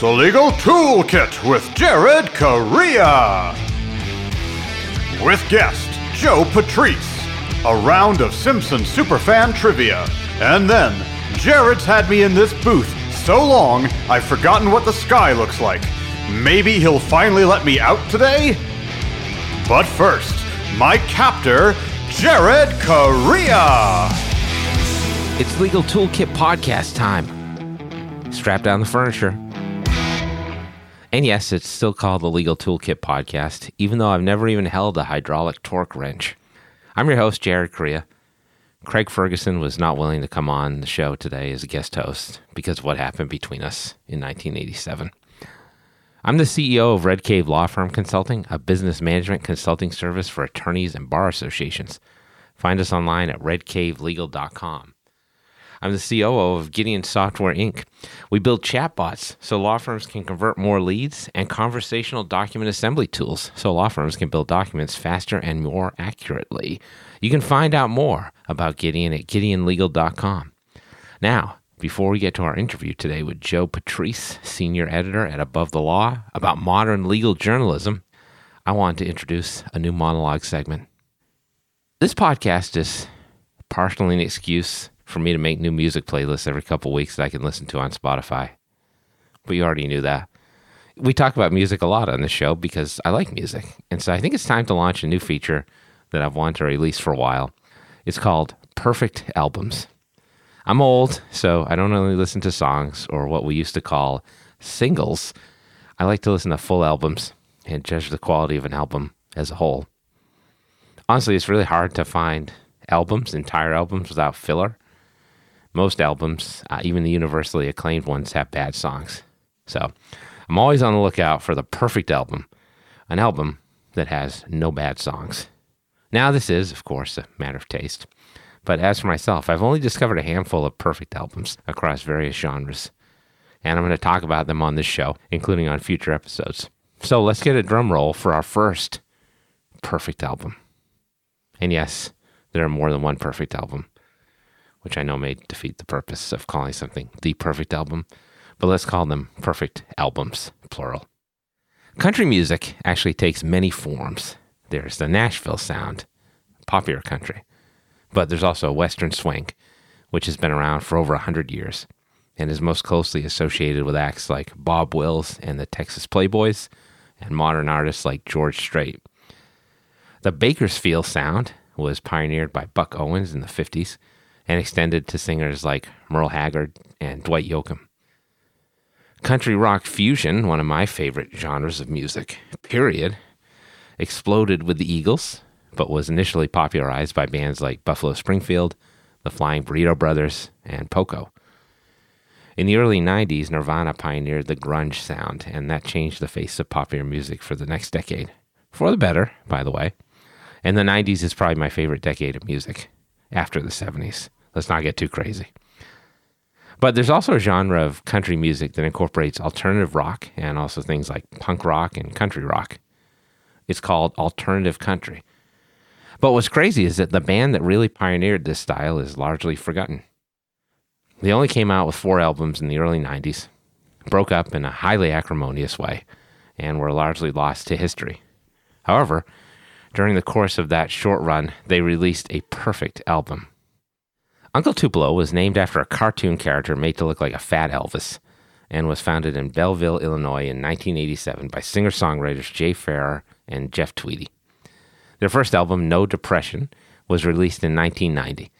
It's the Legal Toolkit with Jared Correia. With guest Joe Patrice, a round of Simpson superfan trivia. And then, Jared's had me in this booth so long I've forgotten what the sky looks like. Maybe he'll finally let me out today? But first, my captor, Jared Correia. It's Legal Toolkit podcast time. Strap down the furniture. And yes, it's still called the Legal Toolkit podcast, even though I've never even held a hydraulic torque wrench. I'm your host, Jared Correia. Craig Ferguson was not willing to come on the show today as a guest host because of what happened between us in 1987. I'm the CEO of Red Cave Law Firm Consulting, a business management consulting service for attorneys and bar associations. Find us online at redcavelegal.com. I'm the COO of Gideon Software Inc. We build chatbots so law firms can convert more leads and conversational document assembly tools so law firms can build documents faster and more accurately. You can find out more about Gideon at gideonlegal.com. Now, before we get to our interview today with Joe Patrice, senior editor at Above the Law, about modern legal journalism, I want to introduce a new monologue segment. This podcast is partially an excuse for me to make new music playlists every couple weeks that I can listen to on Spotify. But you already knew that. We talk about music a lot on this show because I like music. And so I think it's time to launch a new feature that I've wanted to release for a while. It's called Perfect Albums. I'm old, so I don't only listen to songs or what we used to call singles. I like to listen to full albums and judge the quality of an album as a whole. Honestly, it's really hard to find albums, entire albums, without filler. Most albums, uh, even the universally acclaimed ones, have bad songs. So I'm always on the lookout for the perfect album, an album that has no bad songs. Now, this is, of course, a matter of taste. But as for myself, I've only discovered a handful of perfect albums across various genres. And I'm going to talk about them on this show, including on future episodes. So let's get a drum roll for our first perfect album. And yes, there are more than one perfect album, which I know may defeat the purpose of calling something the perfect album, but let's call them perfect albums, plural. Country music actually takes many forms. There's the Nashville sound, popular country, but there's also Western swing, which has been around for over 100 years and is most closely associated with acts like Bob Wills and the Texas Playboys and modern artists like George Strait. The Bakersfield sound was pioneered by Buck Owens in the 50s and extended to singers like Merle Haggard and Dwight Yoakam. Country rock fusion, one of my favorite genres of music, period, exploded with the Eagles, but was initially popularized by bands like Buffalo Springfield, the Flying Burrito Brothers, and Poco. In the early 90s, Nirvana pioneered the grunge sound, and that changed the face of popular music for the next decade. For the better, by the way. And the 90s is probably my favorite decade of music after the 70s. Let's not get too crazy. But there's also a genre of country music that incorporates alternative rock and also things like punk rock and country rock. It's called alternative country. But what's crazy is that the band that really pioneered this style is largely forgotten. They only came out with four albums in the early 90s, broke up in a highly acrimonious way, and were largely lost to history. However, during the course of that short run, they released a perfect album. Uncle Tupelo was named after a cartoon character made to look like a fat Elvis and was founded in Belleville, Illinois in 1987 by singer songwriters Jay Farrar and Jeff Tweedy. Their first album, No Depression, was released in 1990,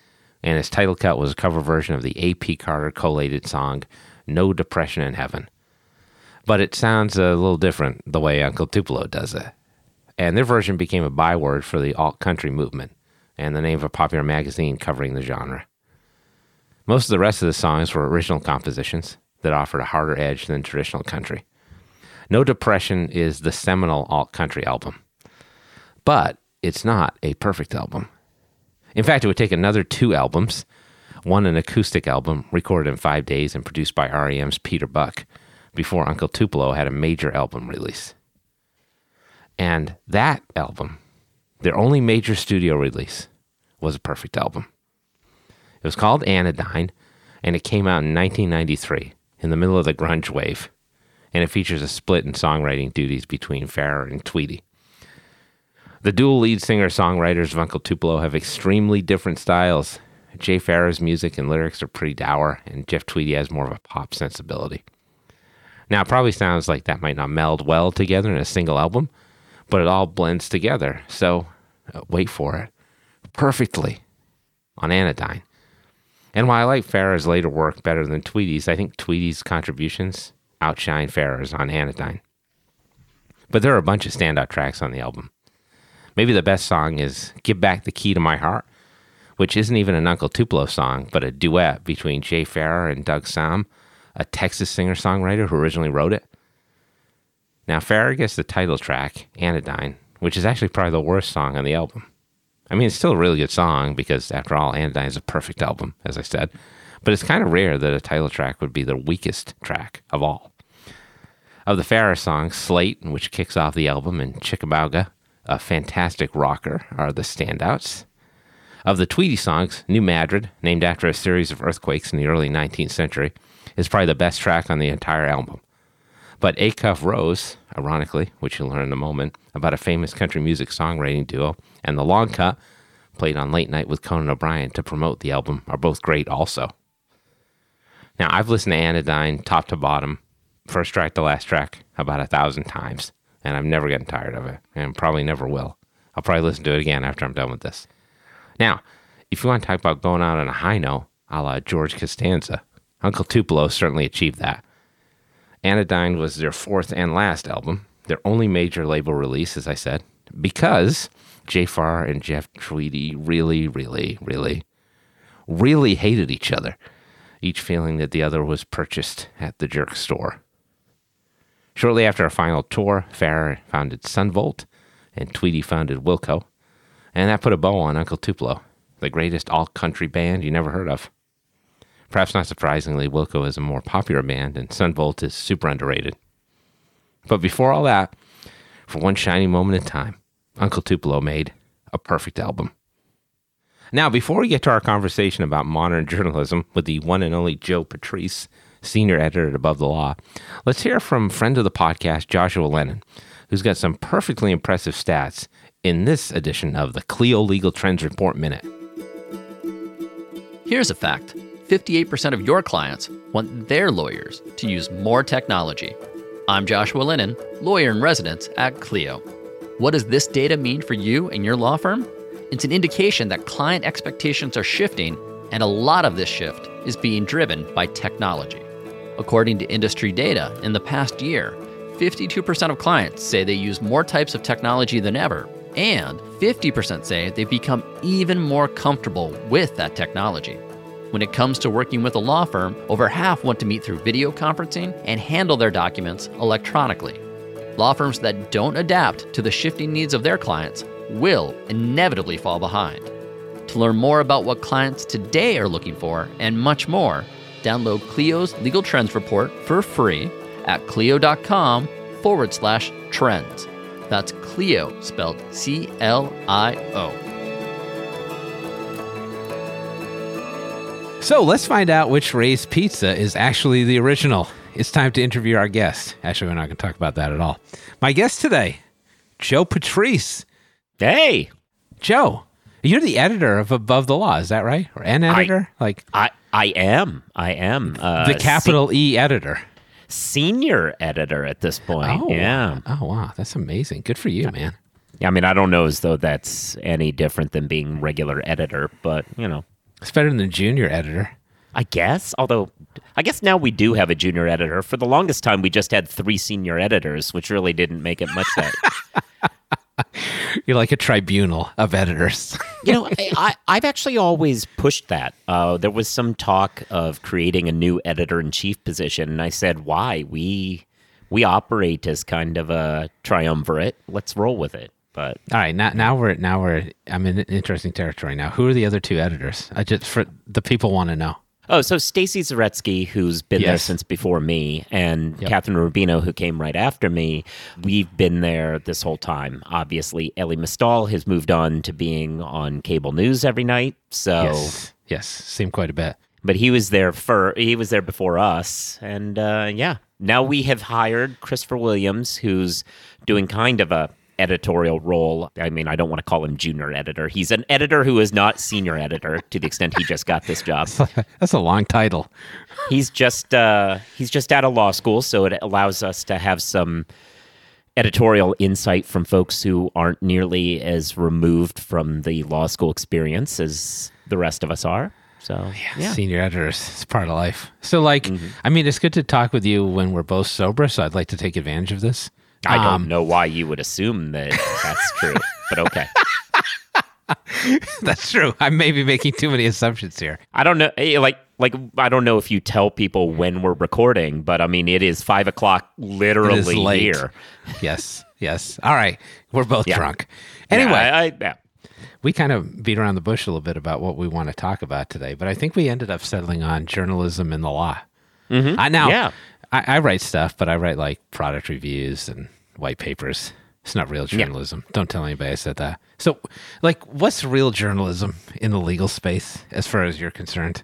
and its title cut was a cover version of the A.P. Carter collated song No Depression in Heaven. But it sounds a little different the way Uncle Tupelo does it. And their version became a byword for the alt country movement and the name of a popular magazine covering the genre. Most of the rest of the songs were original compositions that offered a harder edge than traditional country. No Depression is the seminal alt country album, but it's not a perfect album. In fact, it would take another two albums, one an acoustic album recorded in five days and produced by REM's Peter Buck, before Uncle Tupelo had a major album release. And that album, their only major studio release, was a perfect album. It was called Anodyne, and it came out in 1993, in the middle of the grunge wave. and it features a split in songwriting duties between Farrar and Tweedy. The dual lead singer songwriters of Uncle Tupelo have extremely different styles. Jay Farrar's music and lyrics are pretty dour, and Jeff Tweedy has more of a pop sensibility. Now, it probably sounds like that might not meld well together in a single album, but it all blends together. So, uh, wait for it. Perfectly on Anodyne. And while I like Farrar's later work better than Tweedy's, I think Tweedy's contributions outshine Farrar's on Anodyne. But there are a bunch of standout tracks on the album. Maybe the best song is Give Back the Key to My Heart, which isn't even an Uncle Tupelo song, but a duet between Jay Farrer and Doug Sahm, a Texas singer songwriter who originally wrote it. Now, Farrar gets the title track, Anodyne, which is actually probably the worst song on the album. I mean, it's still a really good song because, after all, Anodyne is a perfect album, as I said. But it's kind of rare that a title track would be the weakest track of all. Of the Farrar songs, Slate, which kicks off the album, and Chickamauga, a fantastic rocker, are the standouts. Of the Tweedy songs, New Madrid, named after a series of earthquakes in the early 19th century, is probably the best track on the entire album. But Acuff Rose, ironically, which you'll learn in a moment, about a famous country music songwriting duo, and The Long Cut, played on Late Night with Conan O'Brien to promote the album, are both great also. Now, I've listened to Anodyne top to bottom, first track to last track, about a thousand times, and I've never gotten tired of it, and probably never will. I'll probably listen to it again after I'm done with this. Now, if you want to talk about going out on a high note, a la George Costanza, Uncle Tupelo certainly achieved that. Anodyne was their fourth and last album, their only major label release, as I said, because Jay Farr and Jeff Tweedy really, really, really, really hated each other, each feeling that the other was purchased at the jerk store. Shortly after a final tour, Farrar founded Son Volt and Tweedy founded Wilco, and that put a bow on Uncle Tupelo, the greatest alt country band you never heard of. Perhaps not surprisingly, Wilco is a more popular band, and Son Volt is super underrated. But before all that, for one shining moment in time, Uncle Tupelo made a perfect album. Now, before we get to our conversation about modern journalism with the one and only Joe Patrice, senior editor at Above the Law, let's hear from friend of the podcast, Joshua Lenon, who's got some perfectly impressive stats in this edition of the Clio Legal Trends Report Minute. Here's a fact 58% of your clients want their lawyers to use more technology. I'm Joshua Lenon, lawyer in residence at Clio. What does this data mean for you and your law firm? It's an indication that client expectations are shifting, and a lot of this shift is being driven by technology. According to industry data, in the past year, 52% of clients say they use more types of technology than ever, and 50% say they've become even more comfortable with that technology. When it comes to working with a law firm, over half want to meet through video conferencing and handle their documents electronically. Law firms that don't adapt to the shifting needs of their clients will inevitably fall behind. To learn more about what clients today are looking for and much more, download Clio's Legal Trends Report for free at clio.com forward slash trends. That's Clio, spelled C L I O. So let's find out which Ray's Pizza is actually the original. It's time to interview our guest. Actually, we're not going to talk about that at all. My guest today, Joe Patrice. Hey, Joe, you're the editor of Above the Law, is that right? Or an editor? like I I am I am uh, the capital E editor. senior editor at this point. Oh, yeah, Oh, wow. That's amazing. Good for you, man. yeah. I mean, I don't know as though that's any different than being regular editor, but you know, It's better than junior editor. I guess. Although, I guess now we do have a junior editor. For the longest time, we just had three senior editors, which really didn't make it much that. You're like a tribunal of editors. you know, I, I, I've actually always pushed that. Uh, there was some talk of creating a new editor in chief position, and I said, "Why? We we operate as kind of a triumvirate. Let's roll with it." But All right, now now we're now we're I'm in interesting territory now. Who are the other two editors? I just for the people want to know. oh, so Staci Zaretsky, who's been there since before me, and Yep. Kathryn Rubino, who came right after me, we've been there this whole time. Obviously, Elie Mystal has moved on to being on cable news every night. So Yes, yes, seem quite a bit. but he was there for he was there before us, and uh, yeah. Now we have hired Christopher Williams, who's doing kind of a editorial role. I mean, I don't want to call him junior editor. He's an editor who is not senior editor to the extent he just got this job. That's a long title. He's just uh, he's just out of law school, so it allows us to have some editorial insight from folks who aren't nearly as removed from the law school experience as the rest of us are. So yeah, Senior editors, it's part of life. So, like, Mm-hmm. I mean, it's good to talk with you when we're both sober. So, I'd like to take advantage of this. I don't Um, know why you would assume that that's true, but okay. That's true. I may be making too many assumptions here. I don't know, eh, like like I don't know if you tell people when we're recording, but I mean it is five o'clock, literally here. Yes, yes. All right, we're both Yeah. drunk. Yeah, Anyway, I, I, yeah. we kind of beat around the bush a little bit about what we want to talk about today, but I think we ended up settling on journalism and the law. Mm-hmm. I now, Yeah. I, I write stuff, but I write like product reviews and white papers. It's not real journalism. Don't tell anybody I said that. So, like, what's real journalism in the legal space as far as you're concerned?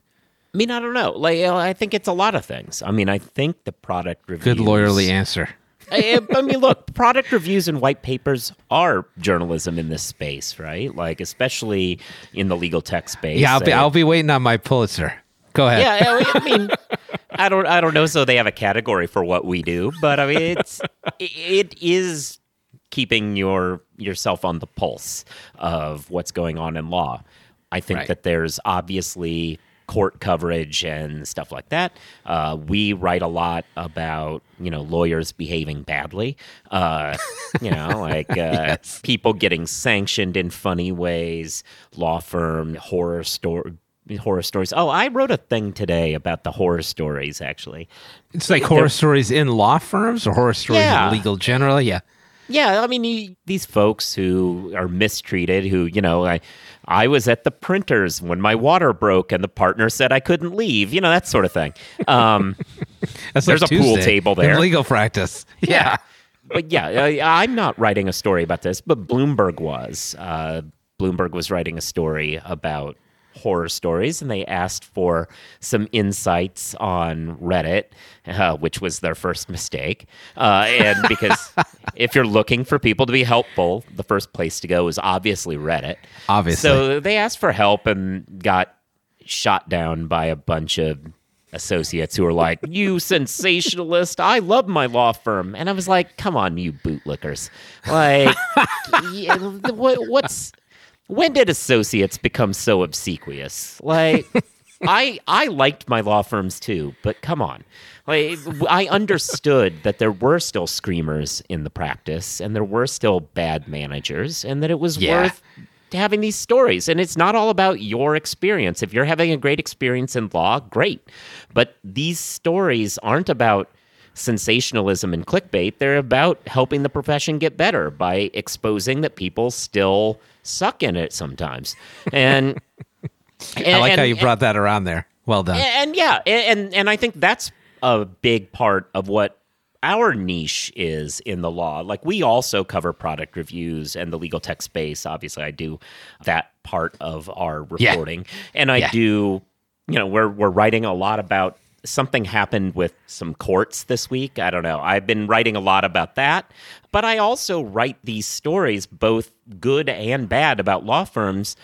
I mean, I don't know. Like, I think it's a lot of things. I mean, I think the product reviews. Good lawyerly answer. I, I mean, look, product reviews and white papers are journalism in this space, right? Like, especially in the legal tech space. Yeah, I'll be, Uh, I'll be waiting on my Pulitzer. Go ahead. yeah, I mean, I don't, I don't know. So they have a category for what we do, but I mean, it's, it is keeping your yourself on the pulse of what's going on in law. I think Right. that there's obviously court coverage and stuff like that. Uh, we write a lot about you know lawyers behaving badly. Uh, you know, like uh, people getting sanctioned in funny ways. Law firm horror story. Horror stories. Oh, I wrote a thing today about the horror stories. Actually, It's like horror stories in law firms or horror stories Yeah. in legal generally. Yeah. Yeah, I mean you, these folks who are mistreated, who you know, I, I was at the printers when my water broke, and the partner said I couldn't leave. You know that sort of thing. Um, That's There's like a pool Tuesday table in there. legal practice. Yeah. but yeah, I, I'm not writing a story about this, but Bloomberg was. Uh, Bloomberg was writing a story about horror stories, and they asked for some insights on Reddit, uh, which was their first mistake. Uh, and because if you're looking for people to be helpful, the first place to go is obviously Reddit. Obviously. So they asked for help and got shot down by a bunch of associates who were like, "You sensationalist! I love my law firm." And I was like, "Come on, you bootlickers! Like, yeah, what, what's when did associates become so obsequious? Like, I I liked my law firms too, but come on." Like, I understood that there were still screamers in the practice, and there were still bad managers, and that it was Yeah. worth having these stories. And it's not all about your experience. If you're having a great experience in law, great. But these stories aren't about sensationalism and clickbait. They're about helping the profession get better by exposing that people still suck in it sometimes. And I like and- how you and- brought that around there. Well done. and yeah, and and I think that's a big part of what our niche is in the law. Like we also cover product reviews and the legal tech space. Obviously, I do that part of our Yeah. reporting, and I Yeah. do. You know, we're we're writing a lot about something happened with some courts this week. I don't know. I've been writing a lot about that, but I also write these stories, both good and bad, about law firms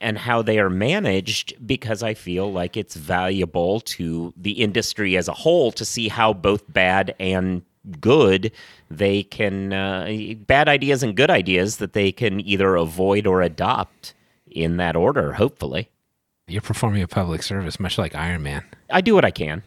and how they are managed because I feel like it's valuable to the industry as a whole to see how both bad and good they can uh, bad ideas and good ideas that they can either avoid or adopt in that order hopefully You're performing a public service, much like Iron Man. i do what i can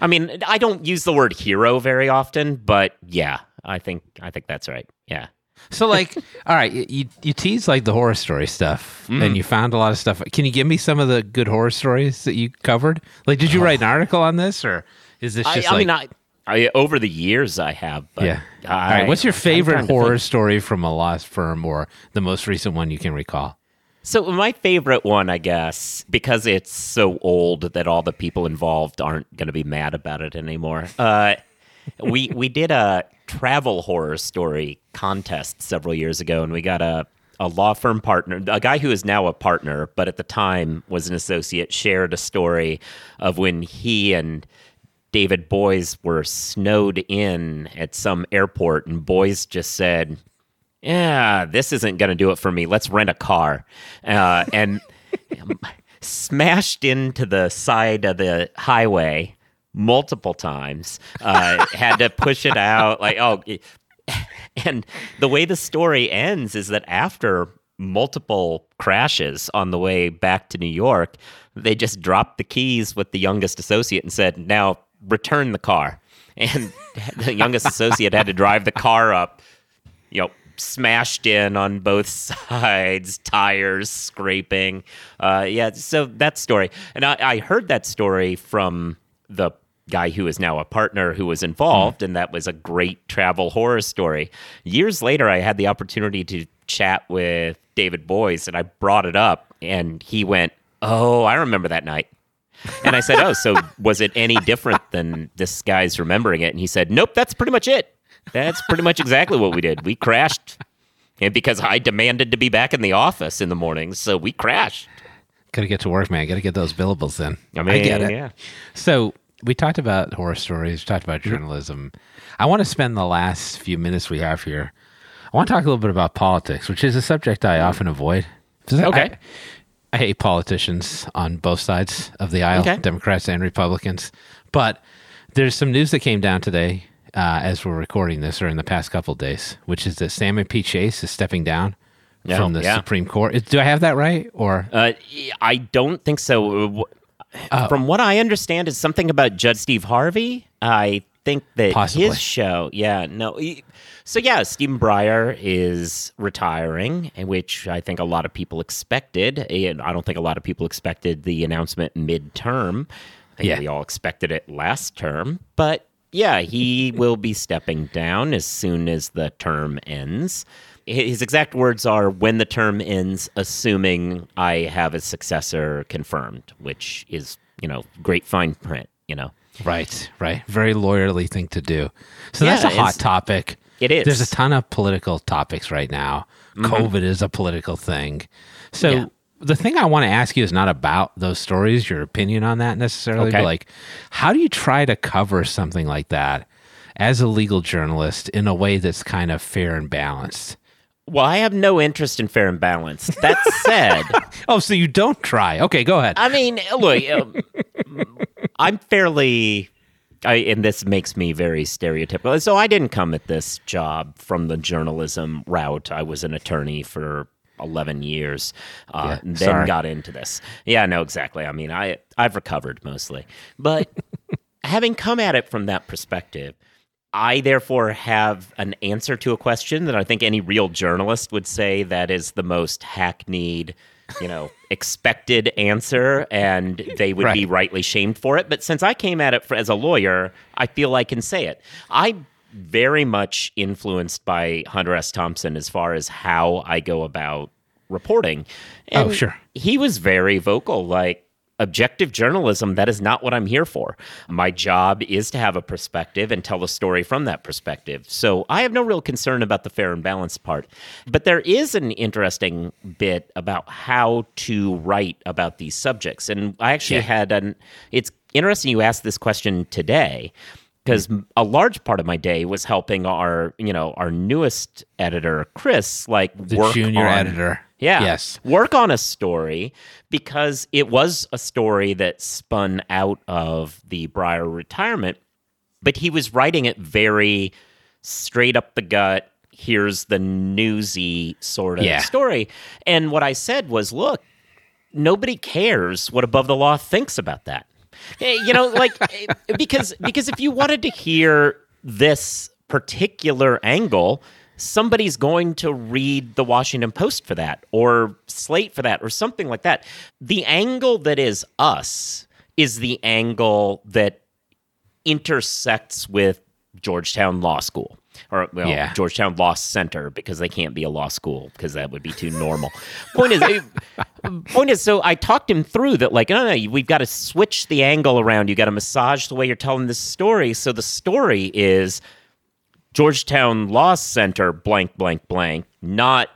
i mean i don't use the word hero very often but yeah i think i think that's right yeah So, like, all right, you you tease like the horror story stuff, Mm-hmm. and you found a lot of stuff. Can you give me some of the good horror stories that you covered? Like, did you write an article on this, or is this I, just I like? mean I, I over the years i have but yeah. I, all right. What's your favorite horror story from a lost firm, or the most recent one you can recall? So my favorite one, I guess, because it's so old that all the people involved aren't going to be mad about it anymore. Uh, we we did a travel horror story contest several years ago, and we got a a law firm partner, a guy who is now a partner, but at the time was an associate, shared a story of when he and David Boies were snowed in at some airport, and Boies just said, "Yeah, this isn't going to do it for me. Let's rent a car," uh, and smashed into the side of the highway multiple times. Uh, had to push it out, like oh. And the way the story ends is that after multiple crashes on the way back to New York, they just dropped the keys with the youngest associate and said, "Now return the car. And the youngest associate had to drive the car up, you know, smashed in on both sides, tires scraping. Uh, yeah, so that story. And I, I, heard that story from the guy who is now a partner who was involved, mm. and that was a great travel horror story. Years later, I had the opportunity to chat with David Boies, and I brought it up, and he went, Oh, I remember that night. And I said, "Oh, so was it any different than this guy's remembering it?" And he said, "Nope, that's pretty much it. That's pretty much exactly what we did. We crashed, and because I demanded to be back in the office in the mornings, so we crashed. Got to get to work, man. Got to get those billables in. I mean, I get it. Yeah. So we talked about horror stories. We talked about mm-hmm. journalism. I want to spend the last few minutes we have here. I want to talk a little bit about politics, which is a subject I often avoid. Okay. I, I hate politicians on both sides of the aisle, okay. Democrats and Republicans. But there's some news that came down today uh, as we're recording this, or in the past couple days, which is that Salmon P. Chase is stepping down no, from the yeah. Supreme Court. Do I have that right? Or uh, I don't think so. Uh, from what I understand, is something about Judge Steve Harvey. I think that possibly. his show, yeah, no. So yeah, Stephen Breyer is retiring, which I think a lot of people expected. And I don't think a lot of people expected the announcement midterm. I think yeah. we all expected it last term, but yeah, he will be stepping down as soon as the term ends. His exact words are when the term ends, assuming I have a successor confirmed, which is, you know, great fine print, you know. Right, right. Very lawyerly thing to do. So yeah, that's a hot topic. It is. There's a ton of political topics right now. Mm-hmm. COVID is a political thing. So yeah. The thing I want to ask you is not about those stories, your opinion on that necessarily, okay. but like how do you try to cover something like that as a legal journalist in a way that's kind of fair and balanced? Well, I have no interest in fair and balanced. That said, oh, so you don't try? Okay, go ahead. I mean, look, um, I'm fairly I, and this makes me very stereotypical. So I didn't come at this job from the journalism route. I was an attorney for 11 years uh, yeah, then sorry. got into this yeah no exactly i mean i i've recovered mostly but having come at it from that perspective i therefore have an answer to a question that i think any real journalist would say that is the most hackneyed you know, expected answer and they would right. be rightly shamed for it. But since I came at it for, as a lawyer, I feel I can say it. I very much influenced by Hunter S. Thompson as far as how I go about reporting. Oh, and oh, sure. He was very vocal, like, objective journalism, that is not what I'm here for. My job is to have a perspective and tell a story from that perspective. So I have no real concern about the fair and balanced part. But there is an interesting bit about how to write about these subjects. And I actually yeah. had an, it's interesting you asked this question today because a large part of my day was helping our you know our newest editor chris like the junior on, editor. Yeah. Yes. Work on a story because it was a story that spun out of the breyer retirement but he was writing it very straight up the gut here's the newsy sort of yeah. story. And what i said was look nobody cares what above the law thinks about that you know, like eh, because because if you wanted to hear this particular angle, somebody's going to read the Washington Post for that or Slate for that or something like that. The angle that is us is the angle that intersects with Georgetown Law School or well, yeah. Georgetown Law Center because they can't be a law school because that would be too normal. point is, point is, so I talked him through that. Like, no, no, we've got to switch the angle around. You got to massage the way you're telling this story. So the story is Georgetown Law Center, blank, blank, blank, not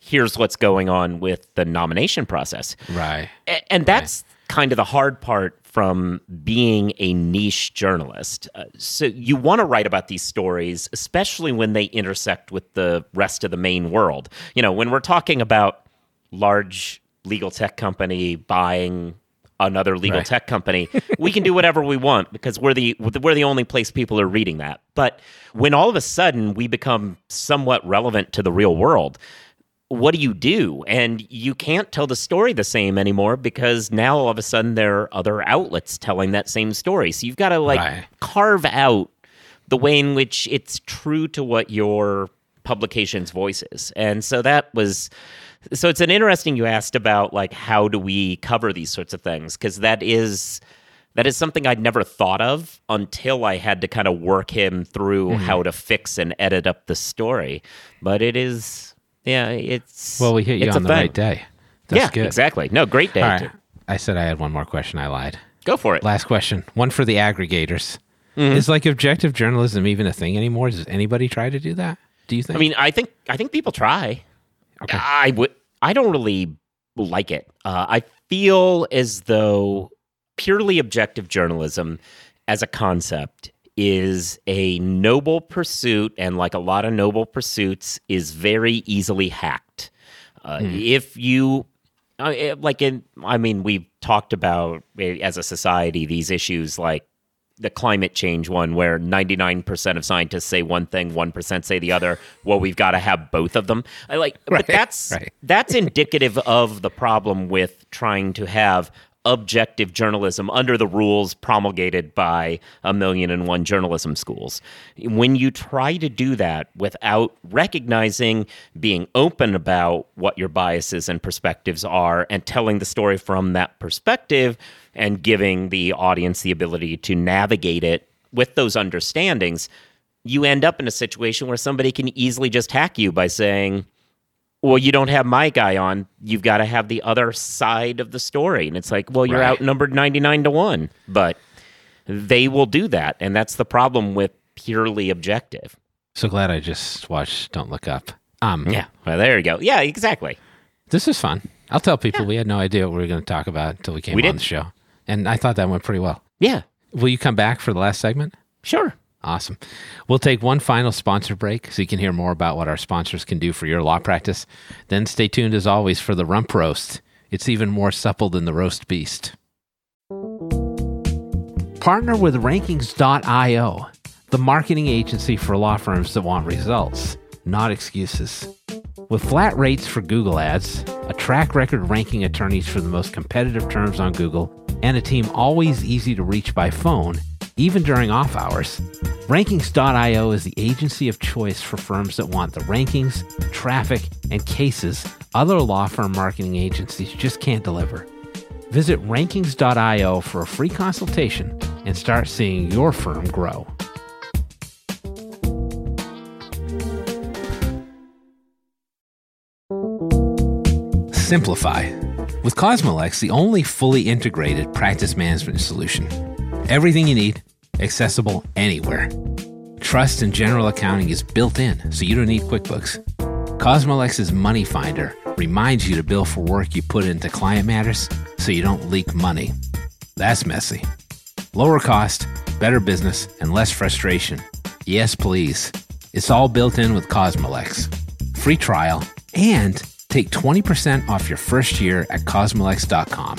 here's what's going on with the nomination process. Right. A- And that's kind of the hard part from being a niche journalist. Uh, so you want to write about these stories, especially when they intersect with the rest of the main world. You know, when we're talking about large legal tech company buying another legal Right. tech company, we can do whatever we want because we're the we're the only place people are reading that. But when all of a sudden we become somewhat relevant to the real world, what do you do? And you can't tell the story the same anymore because now all of a sudden there are other outlets telling that same story. So you've got to like Right. carve out the way in which it's true to what your publication's voice is. And so that was so it's an interesting you asked about like how do we cover these sorts of things because that is that is something I'd never thought of until I had to kind of work him through Mm-hmm. how to fix and edit up the story. But it is yeah, it's Well, we hit you on the thing. right day. That's yeah, good. exactly. No, great day. Right. I said I had one more question. I lied. Go for it. Last question. One for the aggregators. Mm-hmm. Is like objective journalism even a thing anymore? Does anybody try to do that? Do you think? I mean, I think I think people try. Okay. I would. I don't really like it. Uh, I feel as though purely objective journalism, as a concept, is a noble pursuit, and like a lot of noble pursuits, is very easily hacked. Uh, If you uh, eh, like in i mean we've talked about eh, as a society these issues like the climate change one where 99% of scientists say one thing 1% say the other well we've got to have both of them i like Right, but that's right. that's indicative of the problem with trying to have objective journalism under the rules promulgated by a million and one journalism schools. When you try to do that without recognizing, being open about what your biases and perspectives are, and telling the story from that perspective, and giving the audience the ability to navigate it with those understandings, you end up in a situation where somebody can easily just hack you by saying, well, you don't have my guy on. You've got to have the other side of the story. And it's like, well, you're Right. outnumbered 99 to 1. But they will do that. And that's the problem with purely objective. so glad I just watched Don't Look Up. Um, Yeah. Well, there you go. Yeah, exactly. This is fun. I'll tell people we had no idea what we were going to talk about until we came We on didn't. the show. And I thought that went pretty well. Yeah, Will you come back for the last segment? sure. Awesome. We'll take one final sponsor break so you can hear more about what our sponsors can do for your law practice. Then stay tuned as always for the rump roast. It's even more supple than the roast beast. Partner with rankings.io, the marketing agency for law firms that want results, not excuses. With flat rates for Google ads, a track record ranking attorneys for the most competitive terms on Google, and a team always easy to reach by phone, even during off hours, Rankings.io is the agency of choice for firms that want the rankings, traffic, and cases other law firm marketing agencies just can't deliver. Visit Rankings.io for a free consultation and start seeing your firm grow. Simplify. With Cosmolex, the only fully integrated practice management solution. Everything you need, accessible anywhere. Trust and general accounting is built in, so you don't need QuickBooks. Cosmolex's Money Finder reminds you to bill for work you put into client matters so you don't leak money. That's messy. Lower cost, better business, and less frustration. Yes, please. It's all built in with Cosmolex. Free trial and take 20% off your first year at cosmolex.com.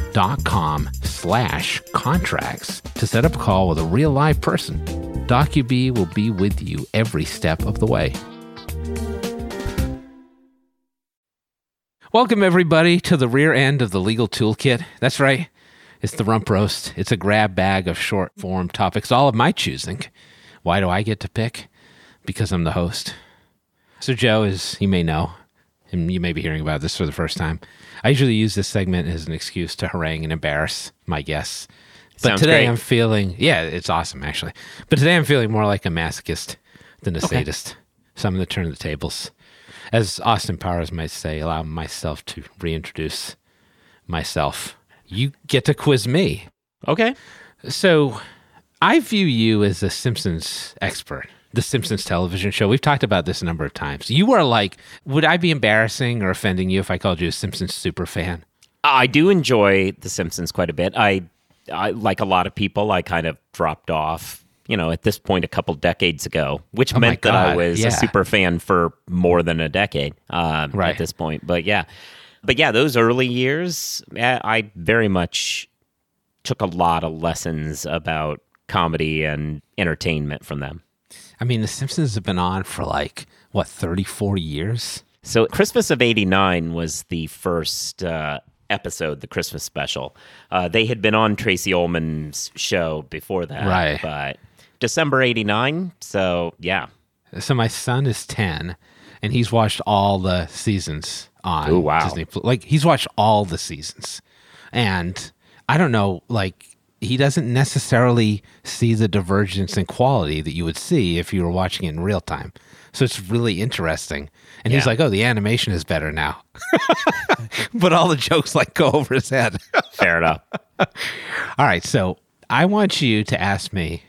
slash contracts to set up a call with a real live person. Docubee will be with you every step of the way. Welcome, everybody, to the rear end of the Legal Toolkit. That's right. It's the rump roast. It's a grab bag of short form topics, all of my choosing. Why do I get to pick? Because I'm the host. So, Joe, as you may know, and you may be hearing about this for the first time, I usually use this segment as an excuse to harangue and embarrass my guests. But Sounds today great. I'm feeling, yeah, it's awesome actually. But today I'm feeling more like a masochist than a sadist. So I'm going to turn the tables. As Austin Powers might say, allow myself to reintroduce myself. You get to quiz me. Okay. So I view you as a Simpsons expert, the Simpsons television show. We've talked about this a number of times. You are like, would I be embarrassing or offending you if I called you a Simpsons super fan? I do enjoy The Simpsons quite a bit. I, I like a lot of people. I kind of dropped off, you know, at this point a couple decades ago, which Oh meant that I was yeah. a super fan for more than a decade um, Right. at this point. But yeah, but yeah, those early years, eh, I very much took a lot of lessons about comedy and entertainment from them. I mean, The Simpsons have been on for like, what, 30, 40 years? So Christmas of '89 was the first uh, episode, the Christmas special. Uh, they had been on Tracey Ullman's show before that, Right. But December '89, so yeah. So my son is 10 and he's watched all the seasons on Oh, wow. Disney. Like he's watched all the seasons. And I don't know, like he doesn't necessarily see the divergence in quality that you would see if you were watching it in real time. So it's really interesting. And he's like, "Oh, the animation is better now." but all the jokes like go over his head. Fair enough. All right, so I want you to ask me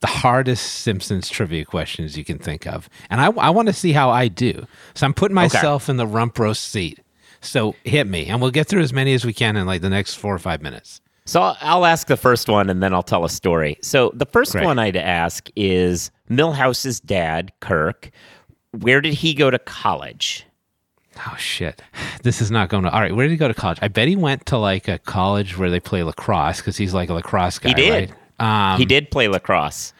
the hardest Simpsons trivia questions you can think of, and I, I want to see how I do. So I'm putting myself in the rump roast seat. So hit me, and we'll get through as many as we can in like the next four or five minutes. So I'll- ask the first one, and then I'll tell a story. So the first Great. one I'd ask is Milhouse's dad, Kirk. Where did he go to college? Oh shit, this is not going to. All right, where did he go to college? I bet he went to like a college where they play lacrosse because he's like a lacrosse guy. He did. Right? Um, he did play lacrosse.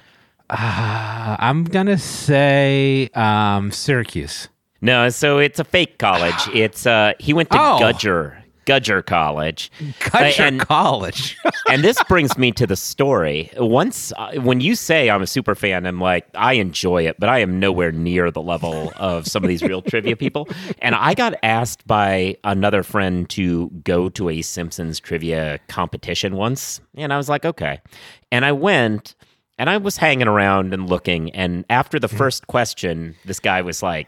uh, I'm gonna say um, Syracuse. No, so it's a fake college. It's uh, he went to Oh. Gudger, Gudger College. Cut your and- college. and this brings me to the story. Once, uh, when you say I'm a super fan, I'm like, I enjoy it, but I am nowhere near the level of some of these real trivia people. And I got asked by another friend to go to a Simpsons trivia competition once. And I was like, okay. And I went and I was hanging around and looking. And after the first question, this guy was like,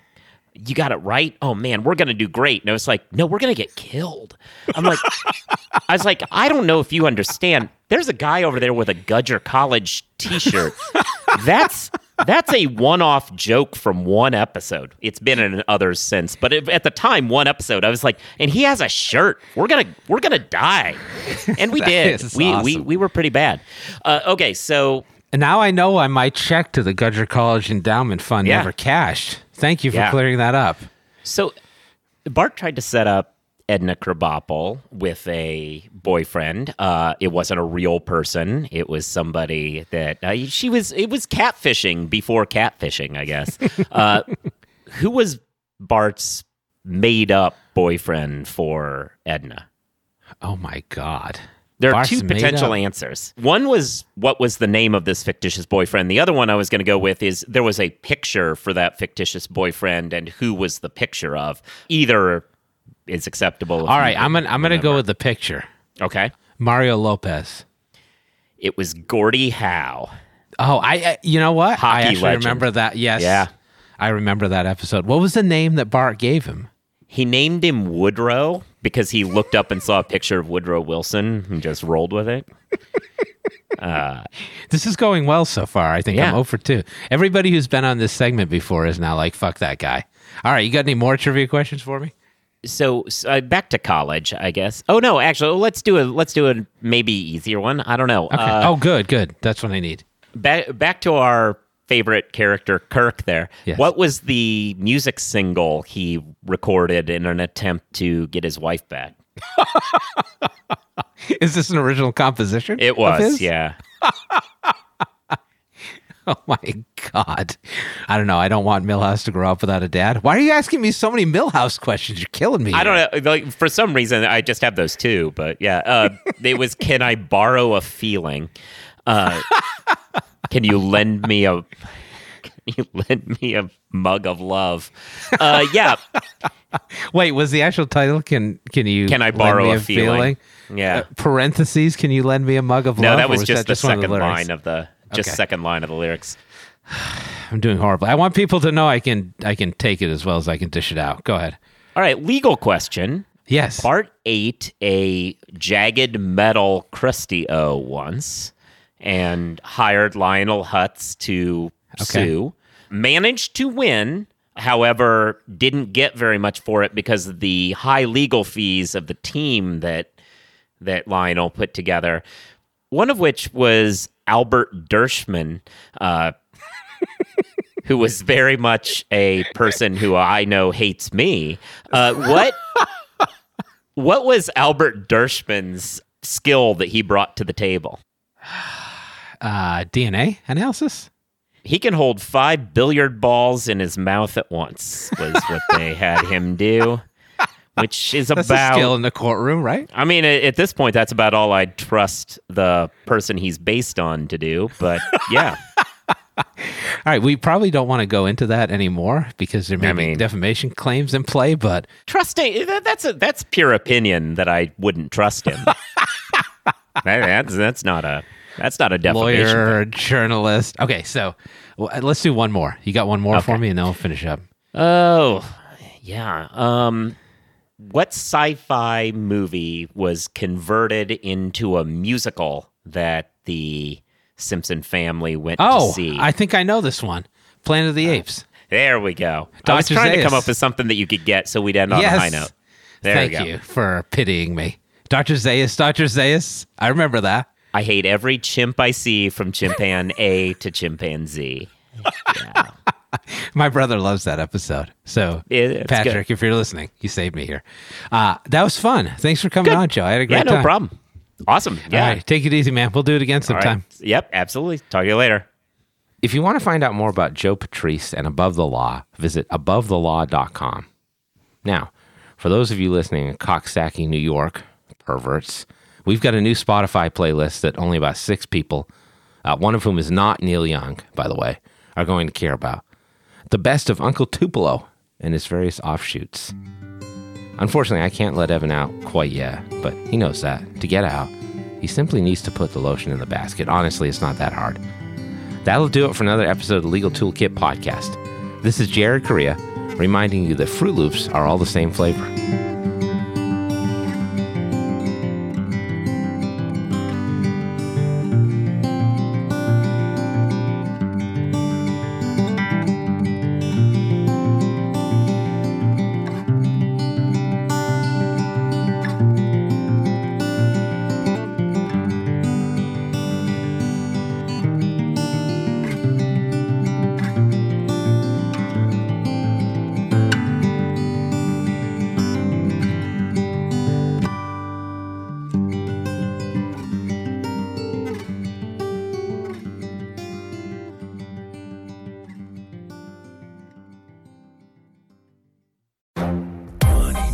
you got it right. Oh man, we're gonna do great. And I was like, no, we're gonna get killed. I'm like, I was like, I don't know if you understand. There's a guy over there with a Gudger College T-shirt. that's that's a one-off joke from one episode. It's been in others since, but it, at the time, one episode, I was like, and he has a shirt. We're gonna we're gonna die, and we did. We, we we were pretty bad. Uh, okay, so And now I know why my check to the Gudger College Endowment Fund Yeah. never cashed. Thank you for Yeah. clearing that up. So Bart tried to set up Edna Krabappel with a boyfriend. Uh, it wasn't a real person. It was somebody that uh, she was. It was catfishing before catfishing, I guess. uh, who was Bart's made-up boyfriend for Edna? Oh my God. There are two potential answers. One was what was the name of this fictitious boyfriend. The other one I was going to go with is there was a picture for that fictitious boyfriend and who was the picture of. Either is acceptable. All right, I'm gonna I'm gonna go with the picture. Okay. Mario Lopez. It was Gordie Howe. Oh, I uh, you know what? I actually legend. remember that. Yes. Yeah. I remember that episode. What was the name that Bart gave him? He named him Woodrow because he looked up and saw a picture of Woodrow Wilson and just rolled with it. This is going well so far. I think Yeah. I'm over 2. Everybody who's been on this segment before is now like, fuck that guy. All right, you got any more trivia questions for me? So, so, uh, back to college, I guess. Oh no, actually, let's do a let's do a maybe easier one. I don't know. Okay. Uh, oh, good, good. That's what I need. back back to our favorite character Kirk there. Yes. What was the music single he recorded in an attempt to get his wife back? Is this an original composition? It was, yeah. Oh my God. I don't know. I don't want Milhouse to grow up without a dad. Why are you asking me so many Milhouse questions? You're killing me. I don't know. Like for some reason, I just have those two. But yeah, uh, it was. Can I borrow a feeling? Uh, can you lend me a? Can you lend me a mug of love? Uh, yeah. Wait, was the actual title? Can can you? Can I borrow me a feeling? Yeah. Uh, parentheses. Can you lend me a mug of no, love? No, that or was just the one of second line of the just Okay. second line of the lyrics. I'm doing horribly. I want people to know I can I can take it as well as I can dish it out. Go ahead. All right, legal question. Yes. Bart ate a jagged metal crusty O once and hired Lionel Hutz to sue. Managed to win, however, didn't get very much for it because of the high legal fees of the team that that Lionel put together. One of which was Albert Dershman, uh, who was very much a person who I know hates me. Uh, what what was Albert Dershman's skill that he brought to the table? Uh, DNA analysis. He can hold five billiard balls in his mouth at once, was what they had him do, which is That's about. a skill in the courtroom, right? I mean, at this point, that's about all I'd trust the person he's based on to do. But yeah, All right, we probably don't want to go into that anymore because there may I be defamation claims in play. But trusting that's a that's pure opinion that I wouldn't trust him. That- that's that's not a that's not a defamation. thing. lawyer, journalist. Okay, so well, let's do one more. You got one more for me, and then we'll finish up. Oh, yeah. Um, what sci-fi movie was converted into a musical that the Simpson family went Oh, to see? I think I know this one. Planet of Uh, the Apes. there we go. I was Dr. trying to come up with something that you could get so we'd end on yes. a high note. There Thank we go. you for pitying me, Doctor Zaius. Doctor Zaius. I remember that. I hate every chimp I see from chimpan A to chimpanzee. Yeah. My brother loves that episode. So, Patrick, if you're listening, you saved me here. Uh, that was fun. Thanks for coming on, Joe. I had a great yeah, no time. problem. Awesome. Yeah. All right, take it easy, man. We'll do it again All right. sometime. Yep, absolutely. Talk to you later. If you want to find out more about Joe Patrice and Above the Law, visit abovethelaw.com. Now, for those of you listening in Coxsackie, New York, perverts, we've got a new Spotify playlist that only about six people, uh, one of whom is not Neil Young, by the way, are going to care about. The best of Uncle Tupelo and his various offshoots. Unfortunately, I can't let Evan out quite yet, but he knows that. To get out, he simply needs to put the lotion in the basket. Honestly, it's not that hard. That'll do it for another episode of Legal Toolkit podcast. This is Jared Correia reminding you that Froot Loops are all the same flavor.